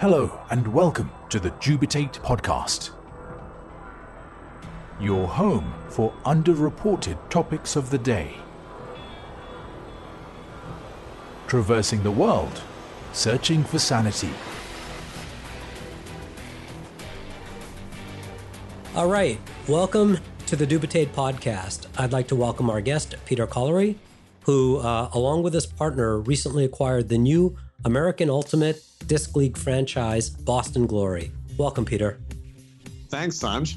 Hello, and welcome to the Dubitate Podcast, your home for underreported topics of the day. Traversing the world, searching for sanity. All right, welcome to the Dubitate Podcast. I'd like to welcome our guest, Peter Collery, who, uh, along with his partner, recently acquired the new American Ultimate Disc League franchise, Boston Glory. Welcome, Peter. Thanks, Sanj.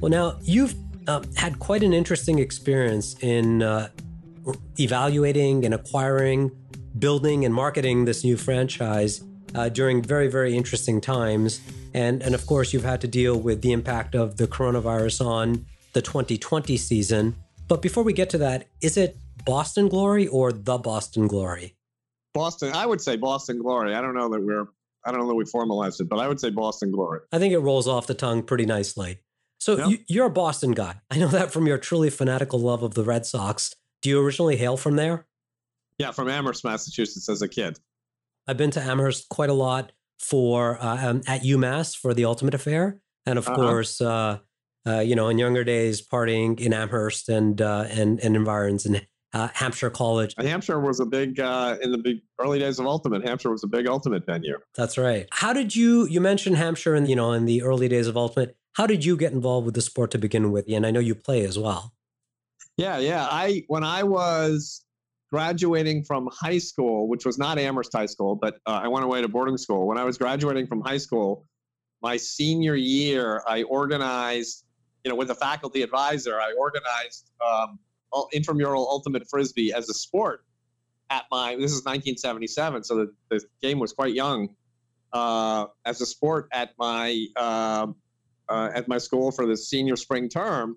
Well, now you've uh, had quite an interesting experience in uh, evaluating and acquiring, building and marketing this new franchise uh, during very, very interesting times. And, and of course, you've had to deal with the impact of the coronavirus on the 2020 season. But before we get to that, is it Boston Glory or the Boston Glory? Boston. I would say Boston Glory. I don't know that we're. I don't know that we formalized it, but I would say Boston Glory. I think it rolls off the tongue pretty nicely. So yep. you, are a Boston guy. I know that from your truly fanatical love of the Red Sox. Do you originally hail from there? Yeah, from Amherst, Massachusetts, as a kid. I've been to Amherst quite a lot for uh, um, at UMass for the Ultimate Affair, and of uh-huh. course, uh, uh, you know, in younger days, partying in Amherst and uh, and and environs and uh, Hampshire College. Hampshire was a big uh, in the big early days of Ultimate. Hampshire was a big Ultimate venue. That's right. How did you you mentioned Hampshire and you know in the early days of Ultimate? How did you get involved with the sport to begin with? And I know you play as well. Yeah, yeah. I when I was graduating from high school, which was not Amherst High School, but uh, I went away to boarding school. When I was graduating from high school, my senior year, I organized, you know, with a faculty advisor, I organized. Um, intramural ultimate frisbee as a sport at my this is 1977 so the, the game was quite young uh, as a sport at my uh, uh, at my school for the senior spring term.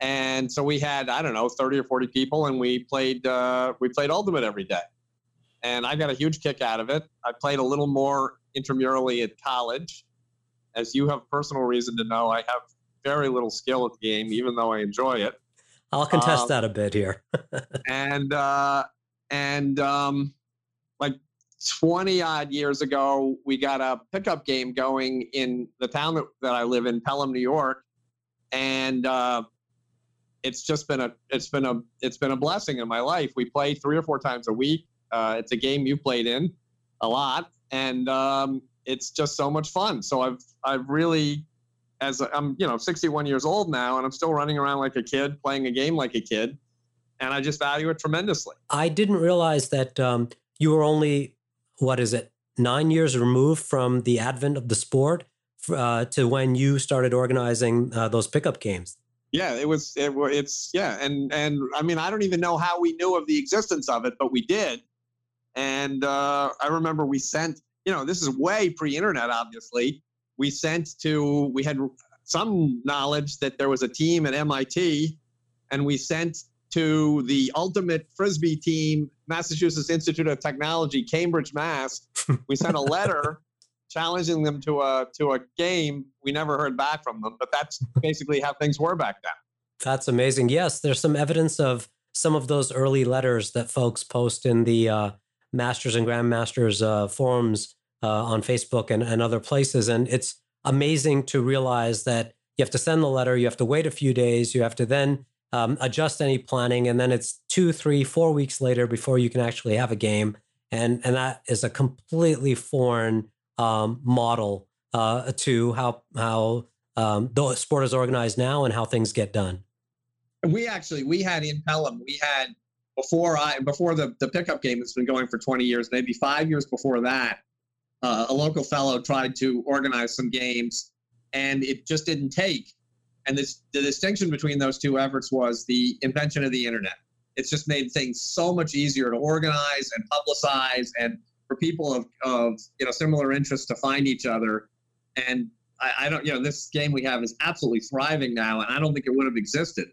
And so we had i don't know 30 or 40 people and we played uh, we played ultimate every day. And i got a huge kick out of it. I played a little more intramurally at college. As you have personal reason to know i have very little skill at the game even though i enjoy it I'll contest um, that a bit here. and uh, and um, like 20 odd years ago, we got a pickup game going in the town that, that I live in, Pelham, New York, and uh, it's just been a it's been a it's been a blessing in my life. We play three or four times a week. Uh, it's a game you played in a lot, and um, it's just so much fun. So I've I've really as I'm, you know, 61 years old now, and I'm still running around like a kid, playing a game like a kid, and I just value it tremendously. I didn't realize that um, you were only what is it nine years removed from the advent of the sport uh, to when you started organizing uh, those pickup games. Yeah, it was. It, it's yeah, and and I mean, I don't even know how we knew of the existence of it, but we did. And uh, I remember we sent. You know, this is way pre-internet, obviously we sent to, we had some knowledge that there was a team at MIT, and we sent to the ultimate frisbee team, Massachusetts Institute of Technology, Cambridge, Mass. We sent a letter challenging them to a to a game. We never heard back from them, but that's basically how things were back then. That's amazing. Yes, there's some evidence of some of those early letters that folks post in the uh, Masters and Grandmasters uh, forums uh, on Facebook and, and other places. And it's amazing to realize that you have to send the letter, you have to wait a few days, you have to then um, adjust any planning, and then it's two, three, four weeks later before you can actually have a game. And, and that is a completely foreign um, model uh, to how, how um, the sport is organized now and how things get done. We actually, we had in Pelham, we had before I, before the, the pickup game that's been going for 20 years, maybe five years before that, uh, a local fellow tried to organize some games, and it just didn't take. And this, the distinction between those two efforts was the invention of the internet. It's just made things so much easier to organize and publicize, and for people of, of you know similar interests to find each other. And I, I don't, you know, this game we have is absolutely thriving now, and I don't think it would have existed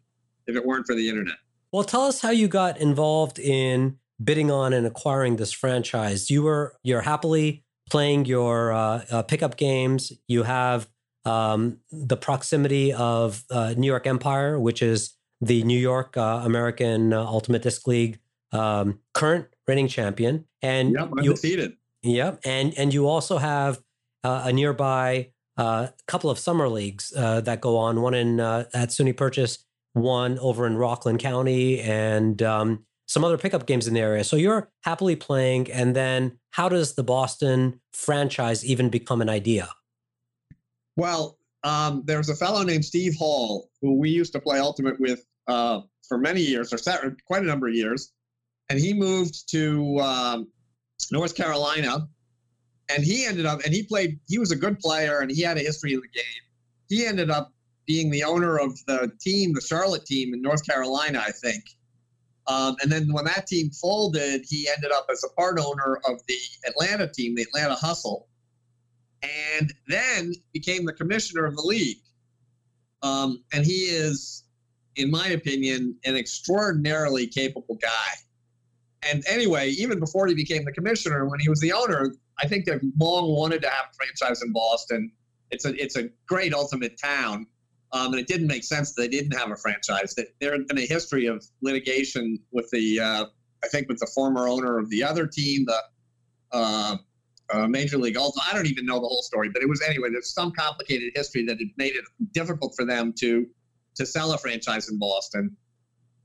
if it weren't for the internet. Well, tell us how you got involved in bidding on and acquiring this franchise. You were you're happily playing your uh, uh, pickup games. You have um, the proximity of uh, New York Empire, which is the New York uh, American uh, Ultimate Disc League um, current reigning champion, and yep, undefeated. You, yep, and and you also have uh, a nearby uh, couple of summer leagues uh, that go on. One in uh, at SUNY Purchase, one over in Rockland County, and um, some other pickup games in the area. So you're happily playing, and then how does the Boston franchise even become an idea? Well, um, there's a fellow named Steve Hall who we used to play Ultimate with uh, for many years, or quite a number of years, and he moved to um, North Carolina, and he ended up and he played. He was a good player, and he had a history in the game. He ended up being the owner of the team, the Charlotte team in North Carolina, I think. Um, and then when that team folded, he ended up as a part owner of the Atlanta team, the Atlanta Hustle, and then became the commissioner of the league. Um, and he is, in my opinion, an extraordinarily capable guy. And anyway, even before he became the commissioner, when he was the owner, I think they've long wanted to have a franchise in Boston. It's a it's a great ultimate town, um, and it didn't make sense that they didn't have a franchise. That there had been a history of litigation with the uh, I think with the former owner of the other team, the uh, uh, Major League Ultimate. I don't even know the whole story, but it was anyway. There's some complicated history that had made it difficult for them to to sell a franchise in Boston.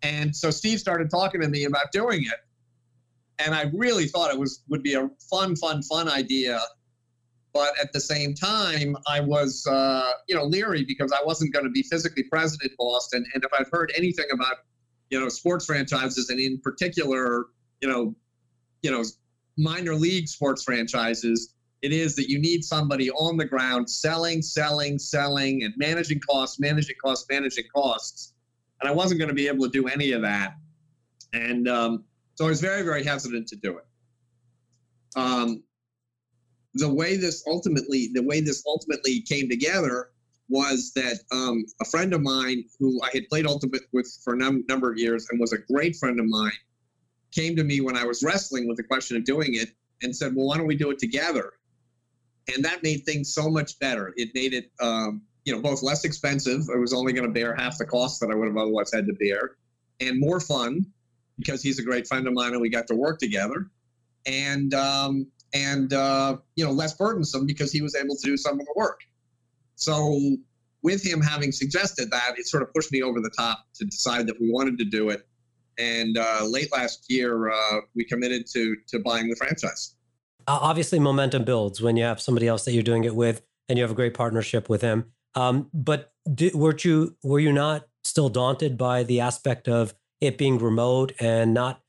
And so Steve started talking to me about doing it, and I really thought it was would be a fun, fun, fun idea. But at the same time, I was uh, you know leery because I wasn't going to be physically present in Boston, and if I've heard anything about you know sports franchises and in particular you know you know minor league sports franchises, it is that you need somebody on the ground selling, selling, selling, and managing costs, managing costs, managing costs. And I wasn't going to be able to do any of that. And um, so I was very, very hesitant to do it. Um, the way this ultimately, the way this ultimately came together was that um, a friend of mine who I had played ultimate with for a num- number of years and was a great friend of mine came to me when I was wrestling with the question of doing it and said, "Well, why don't we do it together?" And that made things so much better. It made it, um, you know, both less expensive. I was only going to bear half the cost that I would have otherwise had to bear, and more fun because he's a great friend of mine and we got to work together, and um, and uh, you know, less burdensome because he was able to do some of the work. So with him having suggested that, it sort of pushed me over the top to decide that we wanted to do it and uh, late last year, uh, we committed to to buying the franchise. obviously, momentum builds when you have somebody else that you're doing it with, and you have a great partnership with him. Um, but did, weren't you were you not still daunted by the aspect of it being remote and not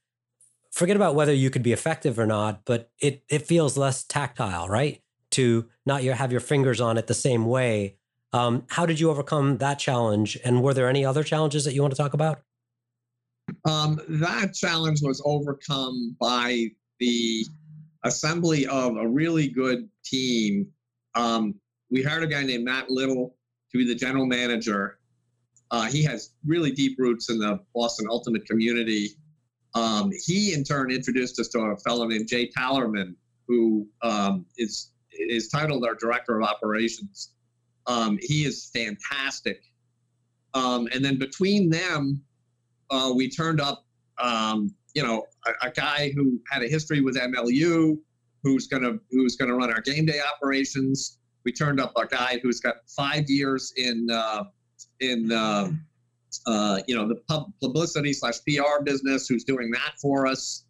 forget about whether you could be effective or not, but it it feels less tactile, right? To not your have your fingers on it the same way. Um, how did you overcome that challenge? And were there any other challenges that you want to talk about? Um, that challenge was overcome by the assembly of a really good team. Um, we hired a guy named Matt Little to be the general manager. Uh, he has really deep roots in the Boston Ultimate community. Um, he, in turn, introduced us to a fellow named Jay Tallerman, who um, is is titled our director of operations. Um, he is fantastic. Um, and then between them, uh, we turned up, um, you know, a, a, guy who had a history with MLU, who's gonna who's gonna run our game day operations. We turned up a guy who's got five years in uh, in uh, uh, you know the pub publicity slash PR business, who's doing that for us.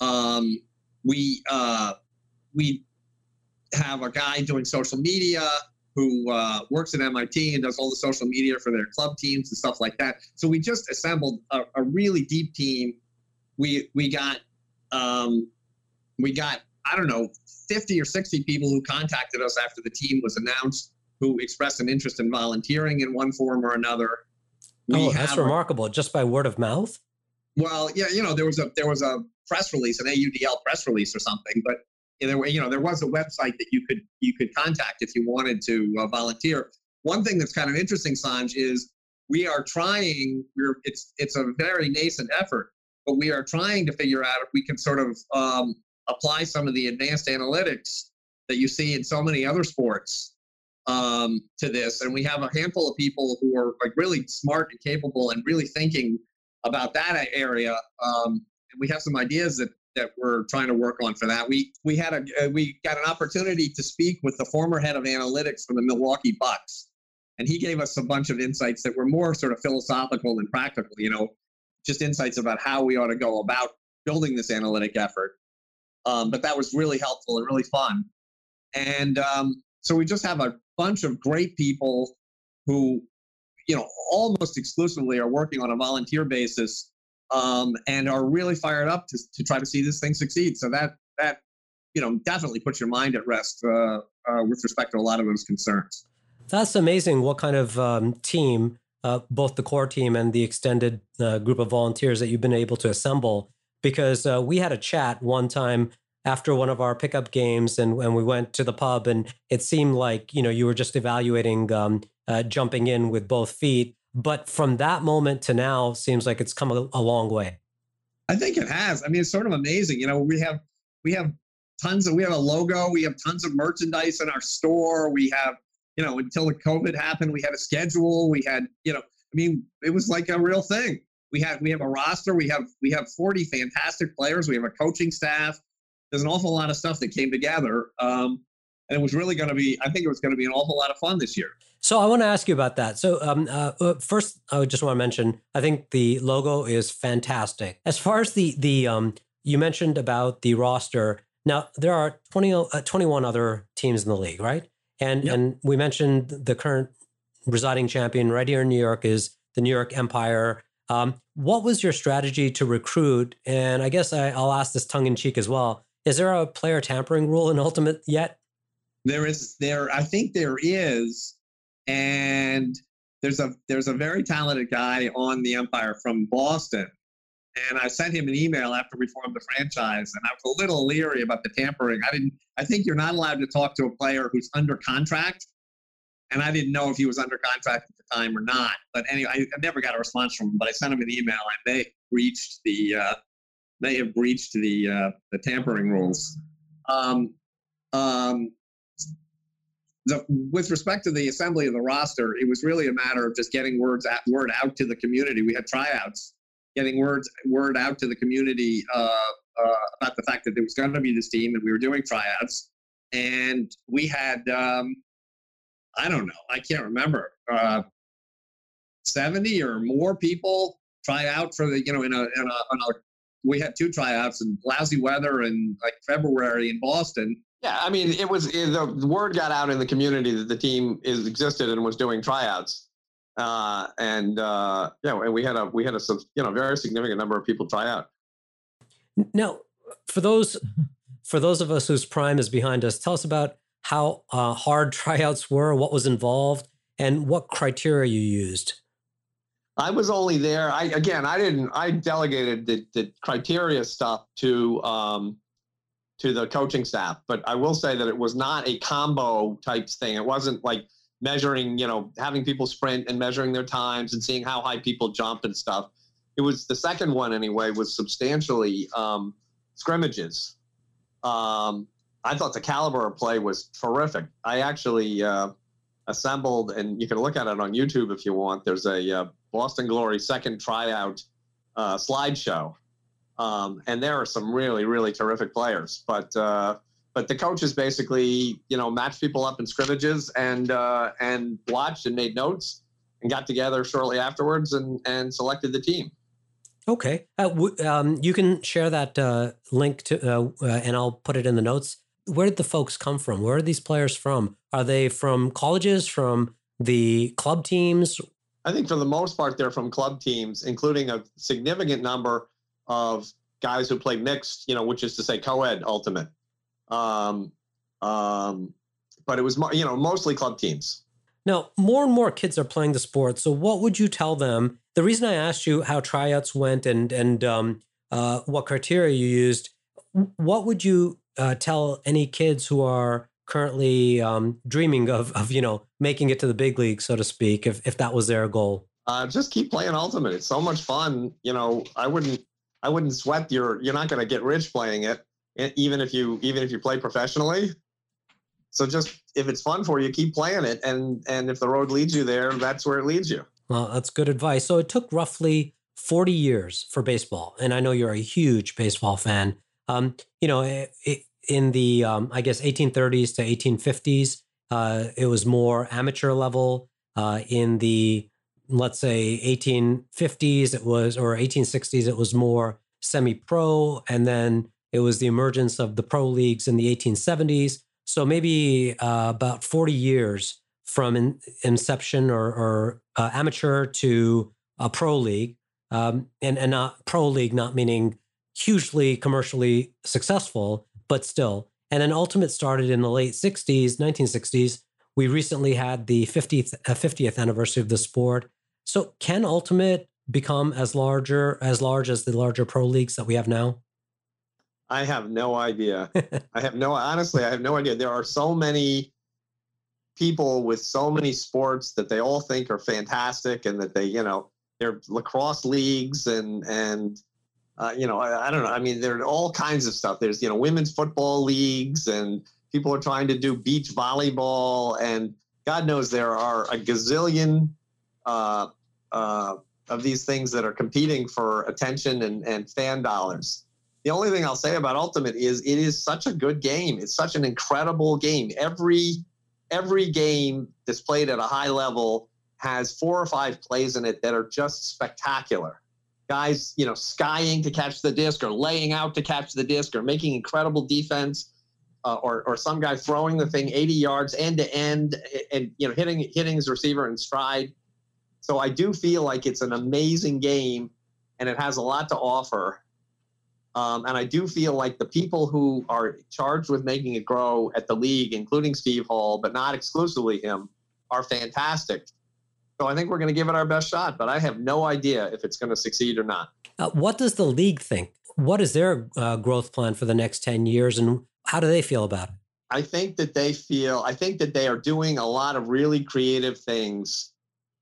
Um, we uh, we have a guy doing social media who uh, works at MIT and does all the social media for their club teams and stuff like that. So we just assembled a, a really deep team. We we got um, we got I don't know 50 or 60 people who contacted us after the team was announced who expressed an interest in volunteering in one form or another. We oh, that's remarkable! Just by word of mouth. Well, yeah, you know, there was a there was a press release, an AUDL press release or something, but there were, you know there was a website that you could you could contact if you wanted to uh, volunteer. One thing that's kind of interesting, Sanj, is we are trying. We're it's it's a very nascent effort, but we are trying to figure out if we can sort of um, apply some of the advanced analytics that you see in so many other sports um, to this. And we have a handful of people who are like really smart and capable and really thinking about that area. Um, and we have some ideas that that we're trying to work on for that. We we had a uh, we got an opportunity to speak with the former head of analytics for the Milwaukee Bucks, and he gave us a bunch of insights that were more sort of philosophical than practical. You know, just insights about how we ought to go about building this analytic effort. Um, but that was really helpful and really fun. And um, so we just have a bunch of great people who, you know, almost exclusively are working on a volunteer basis um, and are really fired up to, to try to see this thing succeed. So that that you know definitely puts your mind at rest uh, uh, with respect to a lot of those concerns. That's amazing. What kind of um, team, uh, both the core team and the extended uh, group of volunteers that you've been able to assemble? Because uh, we had a chat one time after one of our pickup games, and, and we went to the pub, and it seemed like you know you were just evaluating um, uh, jumping in with both feet but from that moment to now, seems like it's come a, a long way. I think it has. I mean, it's sort of amazing. You know, we have we have tons of we have a logo, we have tons of merchandise in our store. We have, you know, until the COVID happened, we had a schedule. We had, you know, I mean, it was like a real thing. We have we have a roster. We have we have 40 fantastic players. We have a coaching staff. There's an awful lot of stuff that came together. Um, and it was really going to be i think it was going to be an awful lot of fun this year. So i want to ask you about that. So um, uh, first i just want to mention i think the logo is fantastic. As far as the the um, you mentioned about the roster now there are 20 uh, 21 other teams in the league right? And yep. and we mentioned the current residing champion right here in new york is the new york empire. Um, what was your strategy to recruit? And i guess I, i'll ask this tongue-in-cheek as well is there a player tampering rule in ultimate yet? There is there i think there is and there's a there's a very talented guy on the empire from boston and i sent him an email after we formed the franchise and i was a little leery about the tampering. I didn't i think you're not allowed to talk to a player who's under contract and i didn't know if he was under contract at the time or not but anyway i, I never got a response from him but i sent him an email and they reached the uh, they have breached the uh, the tampering rules um, um, the, with respect to the assembly of the roster, it was really a matter of just getting words at, word out to the community. We had tryouts, getting words word out to the community uh, uh, about the fact that there was going to be this team, and we were doing tryouts. And we had, um, I don't know, I can't remember, uh, seventy or more people try out for the, you know, in a, in a, in a we had two tryouts in lousy weather in like February in Boston yeah, I mean, it was it, the word got out in the community that the team is existed and was doing tryouts, uh, and uh, yeah, and we had a we had a you know very significant number of people try out. Now, for those for those of us whose prime is behind us, tell us about how uh, hard tryouts were, what was involved, and what criteria you used. I was only there. I again, I didn't. I delegated the, the criteria stuff to um, to the coaching staff. But I will say that it was not a combine type thing. It wasn't like measuring, you know, having people sprint and measuring their times and seeing how high people jump and stuff. It was the second one anyway was substantially um, scrimmages. Um, I thought the caliber of play was terrific. I actually uh, assembled, and you can look at it on YouTube if you want. There's a uh, Boston Glory second tryout uh, slideshow um, and there are some really, really terrific players. But uh, but the coaches basically, you know, matched people up in scrimmages and uh, and watched and made notes and got together shortly afterwards and and selected the team. Okay, uh, w- um, you can share that uh, link to, uh, and I'll put it in the notes. Where did the folks come from? Where are these players from? Are they from colleges? From the club teams? I think for the most part, they're from club teams, including a significant number of guys who play mixed, you know, which is to say co-ed ultimate. Um, um, but it was, you know, mostly club teams. Now, more and more kids are playing the sport. So, what would you tell them? The reason I asked you how tryouts went and and um, uh, what criteria you used, what would you uh, tell any kids who are currently um, dreaming of of you know making it to the big league, so to speak, if if that was their goal? Uh, just keep playing ultimate. It's so much fun. You know, I wouldn't I wouldn't sweat your. You're not going to get rich playing it, even if you even if you play professionally. So just if it's fun for you, keep playing it, and and if the road leads you there, that's where it leads you. Well, that's good advice. So it took roughly 40 years for baseball, and I know you're a huge baseball fan. Um, you know, it, it, in the um, I guess 1830s to 1850s, uh, it was more amateur level. Uh, in the let's say 1850s, it was or 1860s, it was more semi-pro, and then it was the emergence of the pro leagues in the 1870s. So maybe uh, about 40 years from in, inception or, or uh, amateur to a pro league, um, and and not pro league, not meaning hugely commercially successful, but still. And then Ultimate started in the late 60s, 1960s. We recently had the 50th, uh, 50th anniversary of the sport. So can Ultimate become as larger as large as the larger pro leagues that we have now? I have no idea. I have no honestly, I have no idea. There are so many people with so many sports that they all think are fantastic and that they, you know, they're lacrosse leagues and and uh, you know, I, I, don't know. I mean, there are all kinds of stuff. There's, you know, women's football leagues and people are trying to do beach volleyball. And God knows there are a gazillion uh, uh, of these things that are competing for attention and, and fan dollars. The only thing I'll say about Ultimate is it is such a good game. It's such an incredible game. Every every game that's played at a high level has four or five plays in it that are just spectacular guys, you know, skying to catch the disc or laying out to catch the disc or making incredible defense. Uh, or, or some guy throwing the thing 80 yards end to end and you know hitting hitting his receiver in stride. So I do feel like it's an amazing game, and it has a lot to offer. Um, and I do feel like the people who are charged with making it grow at the league, including Steve Hall, but not exclusively him, are fantastic. So I think we're going to give it our best shot, but I have no idea if it's going to succeed or not. Uh, what does the league think? What is their uh, growth plan for the next 10 years and how do they feel about it? I think that they feel, I think that they are doing a lot of really creative things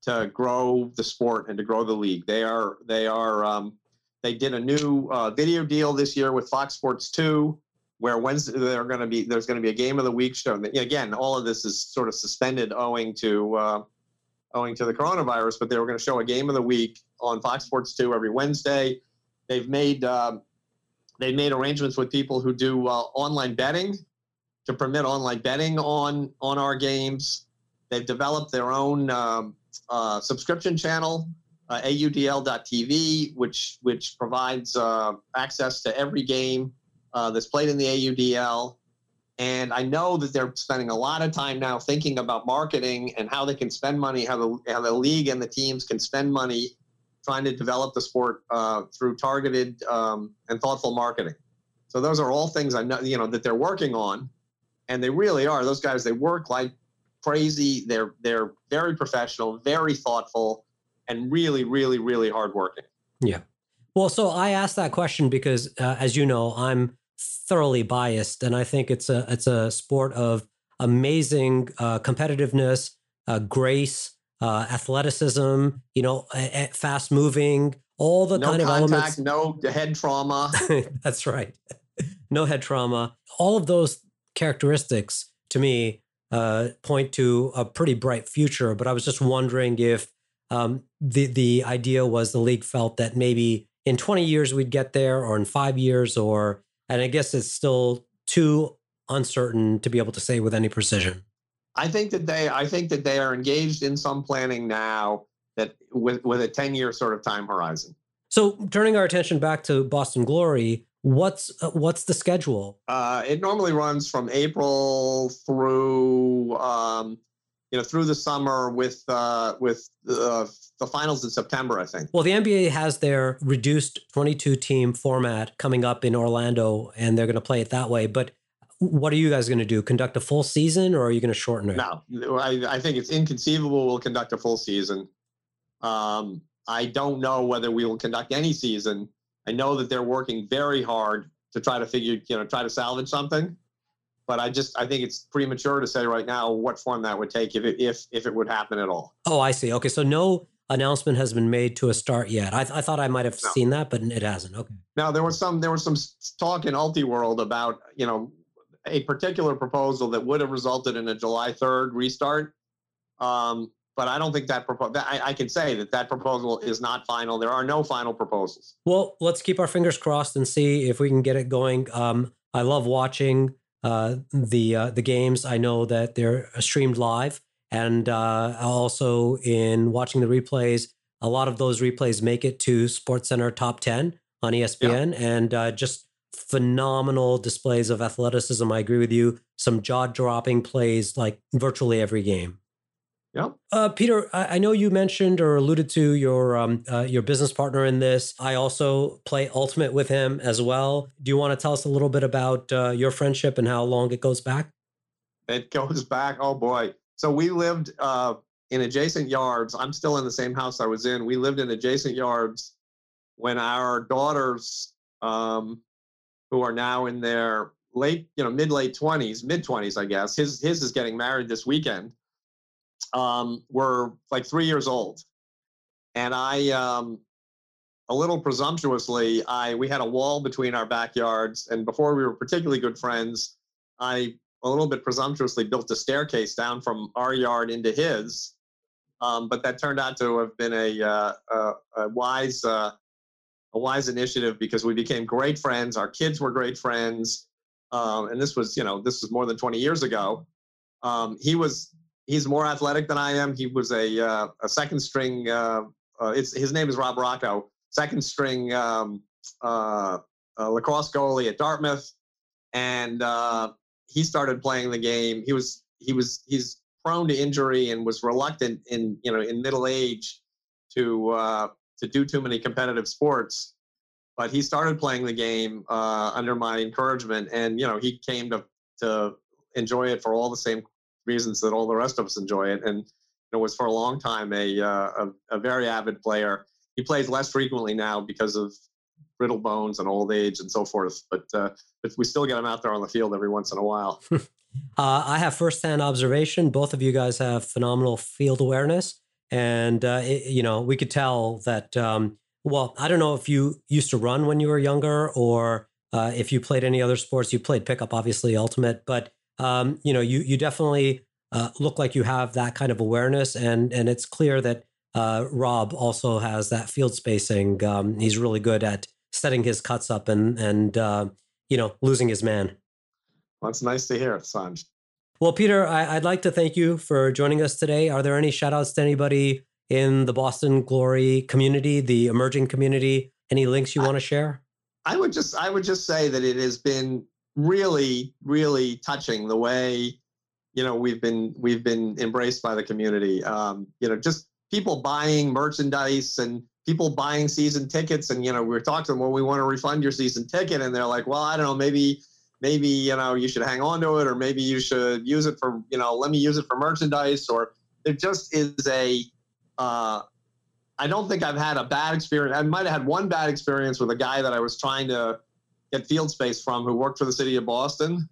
to grow the sport and to grow the league. They are, they are, um, they did a new uh, video deal this year with Fox Sports 2 where Wednesday they're going to be there's going to be a game of the week show. And again, all of this is sort of suspended owing to uh, owing to the coronavirus, but they were going to show a game of the week on Fox Sports 2 every Wednesday. They've made um, they made arrangements with people who do uh, online betting to permit online betting on on our games. They've developed their own um, uh, subscription channel, uh, AUDL.TV, which which provides uh, access to every game uh, that's played in the AUDL. And I know that they're spending a lot of time now thinking about marketing and how they can spend money, how the, how the league and the teams can spend money trying to develop the sport uh, through targeted um, and thoughtful marketing. So those are all things I know, you know, that they're working on, and they really are. Those guys, they work like crazy. They're they're very professional, very thoughtful, and really, really, really hardworking. Yeah. Well, so I asked that question because, uh, as you know, I'm thoroughly biased, and I think it's a it's a sport of amazing uh, competitiveness, uh, grace, uh, athleticism. You know, fast moving, all the no kind contact, of elements. No head trauma. That's right. no head trauma. All of those characteristics to me uh, point to a pretty bright future. But I was just wondering if um, the the idea was the league felt that maybe in 20 years we'd get there, or in five years, or and I guess it's still too uncertain to be able to say with any precision. I think that they I think that they are engaged in some planning now that with with a 10 year sort of time horizon. So turning our attention back to Boston Glory, what's uh, what's the schedule? Uh, it normally runs from April through um, you know through the summer with uh, with uh, the finals in September, I think. Well, the NBA has their reduced 22 team format coming up in Orlando, and they're going to play it that way. But what are you guys going to do? Conduct a full season, or are you going to shorten it? No, I, I think it's inconceivable we'll conduct a full season. Um, I don't know whether we will conduct any season. I know that they're working very hard to try to figure, you know, try to salvage something but I just I think it's premature to say right now what form that would take if it, if if it would happen at all. Oh, I see. Okay, so no announcement has been made to a start yet. I, I thought I might have no. seen that, but it hasn't. Okay. Now there was some there was some talk in Ultiworld about you know a particular proposal that would have resulted in a July third restart. Um, but I don't think that proposal. I, I can say that that proposal is not final. There are no final proposals. Well, let's keep our fingers crossed and see if we can get it going. Um, I love watching uh, the uh, the games. I know that they're streamed live, and uh, also in watching the replays, a lot of those replays make it to SportsCenter top ten on ESPN, yeah. and uh, just phenomenal displays of athleticism. I agree with you. Some jaw dropping plays like virtually every game. Yeah. Uh, Peter, I, I, know you mentioned or alluded to your um, uh, your business partner in this. I also play Ultimate with him as well. Do you want to tell us a little bit about uh, your friendship and how long it goes back? It goes back. Oh boy! So we lived uh, in adjacent yards. I'm still in the same house I was in. We lived in adjacent yards when our daughters, um, who are now in their late, you know, mid late 20s, mid 20s, I guess. His his is getting married this weekend um, were like three years old, and I, um, a little presumptuously, I we had a wall between our backyards, and before we were particularly good friends, I a little bit presumptuously built a staircase down from our yard into his. Um, but that turned out to have been a, uh, a, a wise uh, a wise initiative because we became great friends. Our kids were great friends, um, and this was you know this was more than 20 years ago. Um, he was he's more athletic than I am. He was a uh, a second string. Uh, uh, his name is Rob Rocco, second string um, uh, uh, lacrosse goalie at Dartmouth, and uh, he started playing the game. He was he was he's prone to injury and was reluctant in you know in middle age to to do too many competitive sports. But he started playing the game under my encouragement, and you know he came to to enjoy it for all the same reasons that all the rest of us enjoy it. And it was for a long time a, uh, a, a very avid player. He plays less frequently now because of brittle bones and old age and so forth. But uh, but we still get him out there on the field every once in a while. uh, I have firsthand observation. Both of you guys have phenomenal field awareness, and uh, it, you know we could tell that. Um, well, I don't know if you used to run when you were younger, or uh, if you played any other sports. You played pickup, obviously, ultimate, but um, you know, you you definitely uh, look like you have that kind of awareness, and and it's clear that uh, Rob also has that field spacing. Um, he's really good at setting his cuts up and and uh, you know losing his man. Well, it's nice to hear, Sanj. Well, Peter, I, would like to thank you for joining us today. Are there any shout outs to anybody in the Boston Glory community, the emerging community? Any links you want to share? I would just I would just say that it has been really, really touching the way you know we've been we've been embraced by the community. Um, you know, just people buying merchandise and people buying season tickets, and you know, we were talking to them, well, we want to refund your season ticket, and they're like, well, I don't know, maybe maybe you know you should hang on to it, or maybe you should use it for you know, let me use it for merchandise, or it just is a uh, I don't think I've had a bad experience. I might have had one bad experience with a guy that I was trying to get field space from who worked for the city of Boston.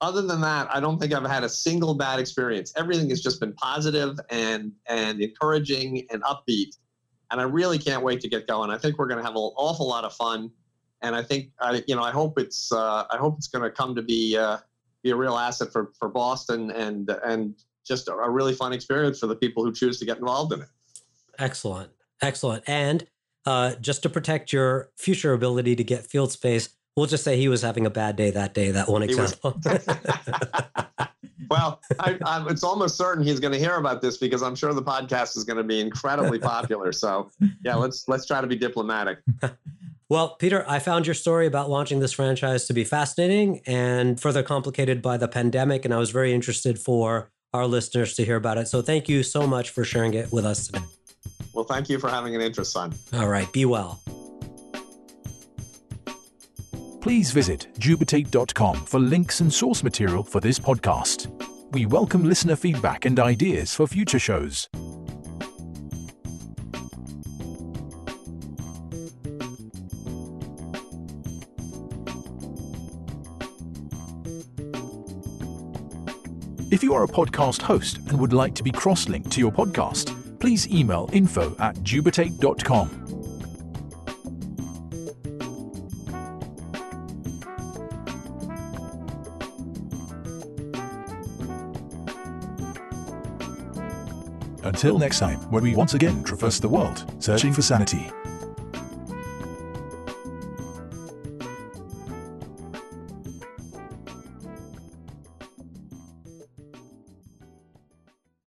Other than that, I don't think I've had a single bad experience. Everything has just been positive and and encouraging and upbeat. And I really can't wait to get going. I think we're going to have an awful lot of fun. And I think I you know I hope it's uh, I hope it's going to come to be uh, be a real asset for for Boston and and just a, really fun experience for the people who choose to get involved in it. Excellent, excellent. And uh, just to protect your future ability to get field space, We'll just say he was having a bad day that day. That one example. well, I, I, it's almost certain he's going to hear about this because I'm sure the podcast is going to be incredibly popular. So, yeah, let's let's try to be diplomatic. Well, Peter, I found your story about launching this franchise to be fascinating and further complicated by the pandemic, and I was very interested for our listeners to hear about it. So, thank you so much for sharing it with us today. Well, thank you for having an interest, Sanj. All right, be well please visit dubitate.com for links and source material for this podcast. We welcome listener feedback and ideas for future shows. If you are a podcast host and would like to be cross linked to your podcast, please email info at dubitate.com Until next time, when we once again traverse the world, searching for sanity.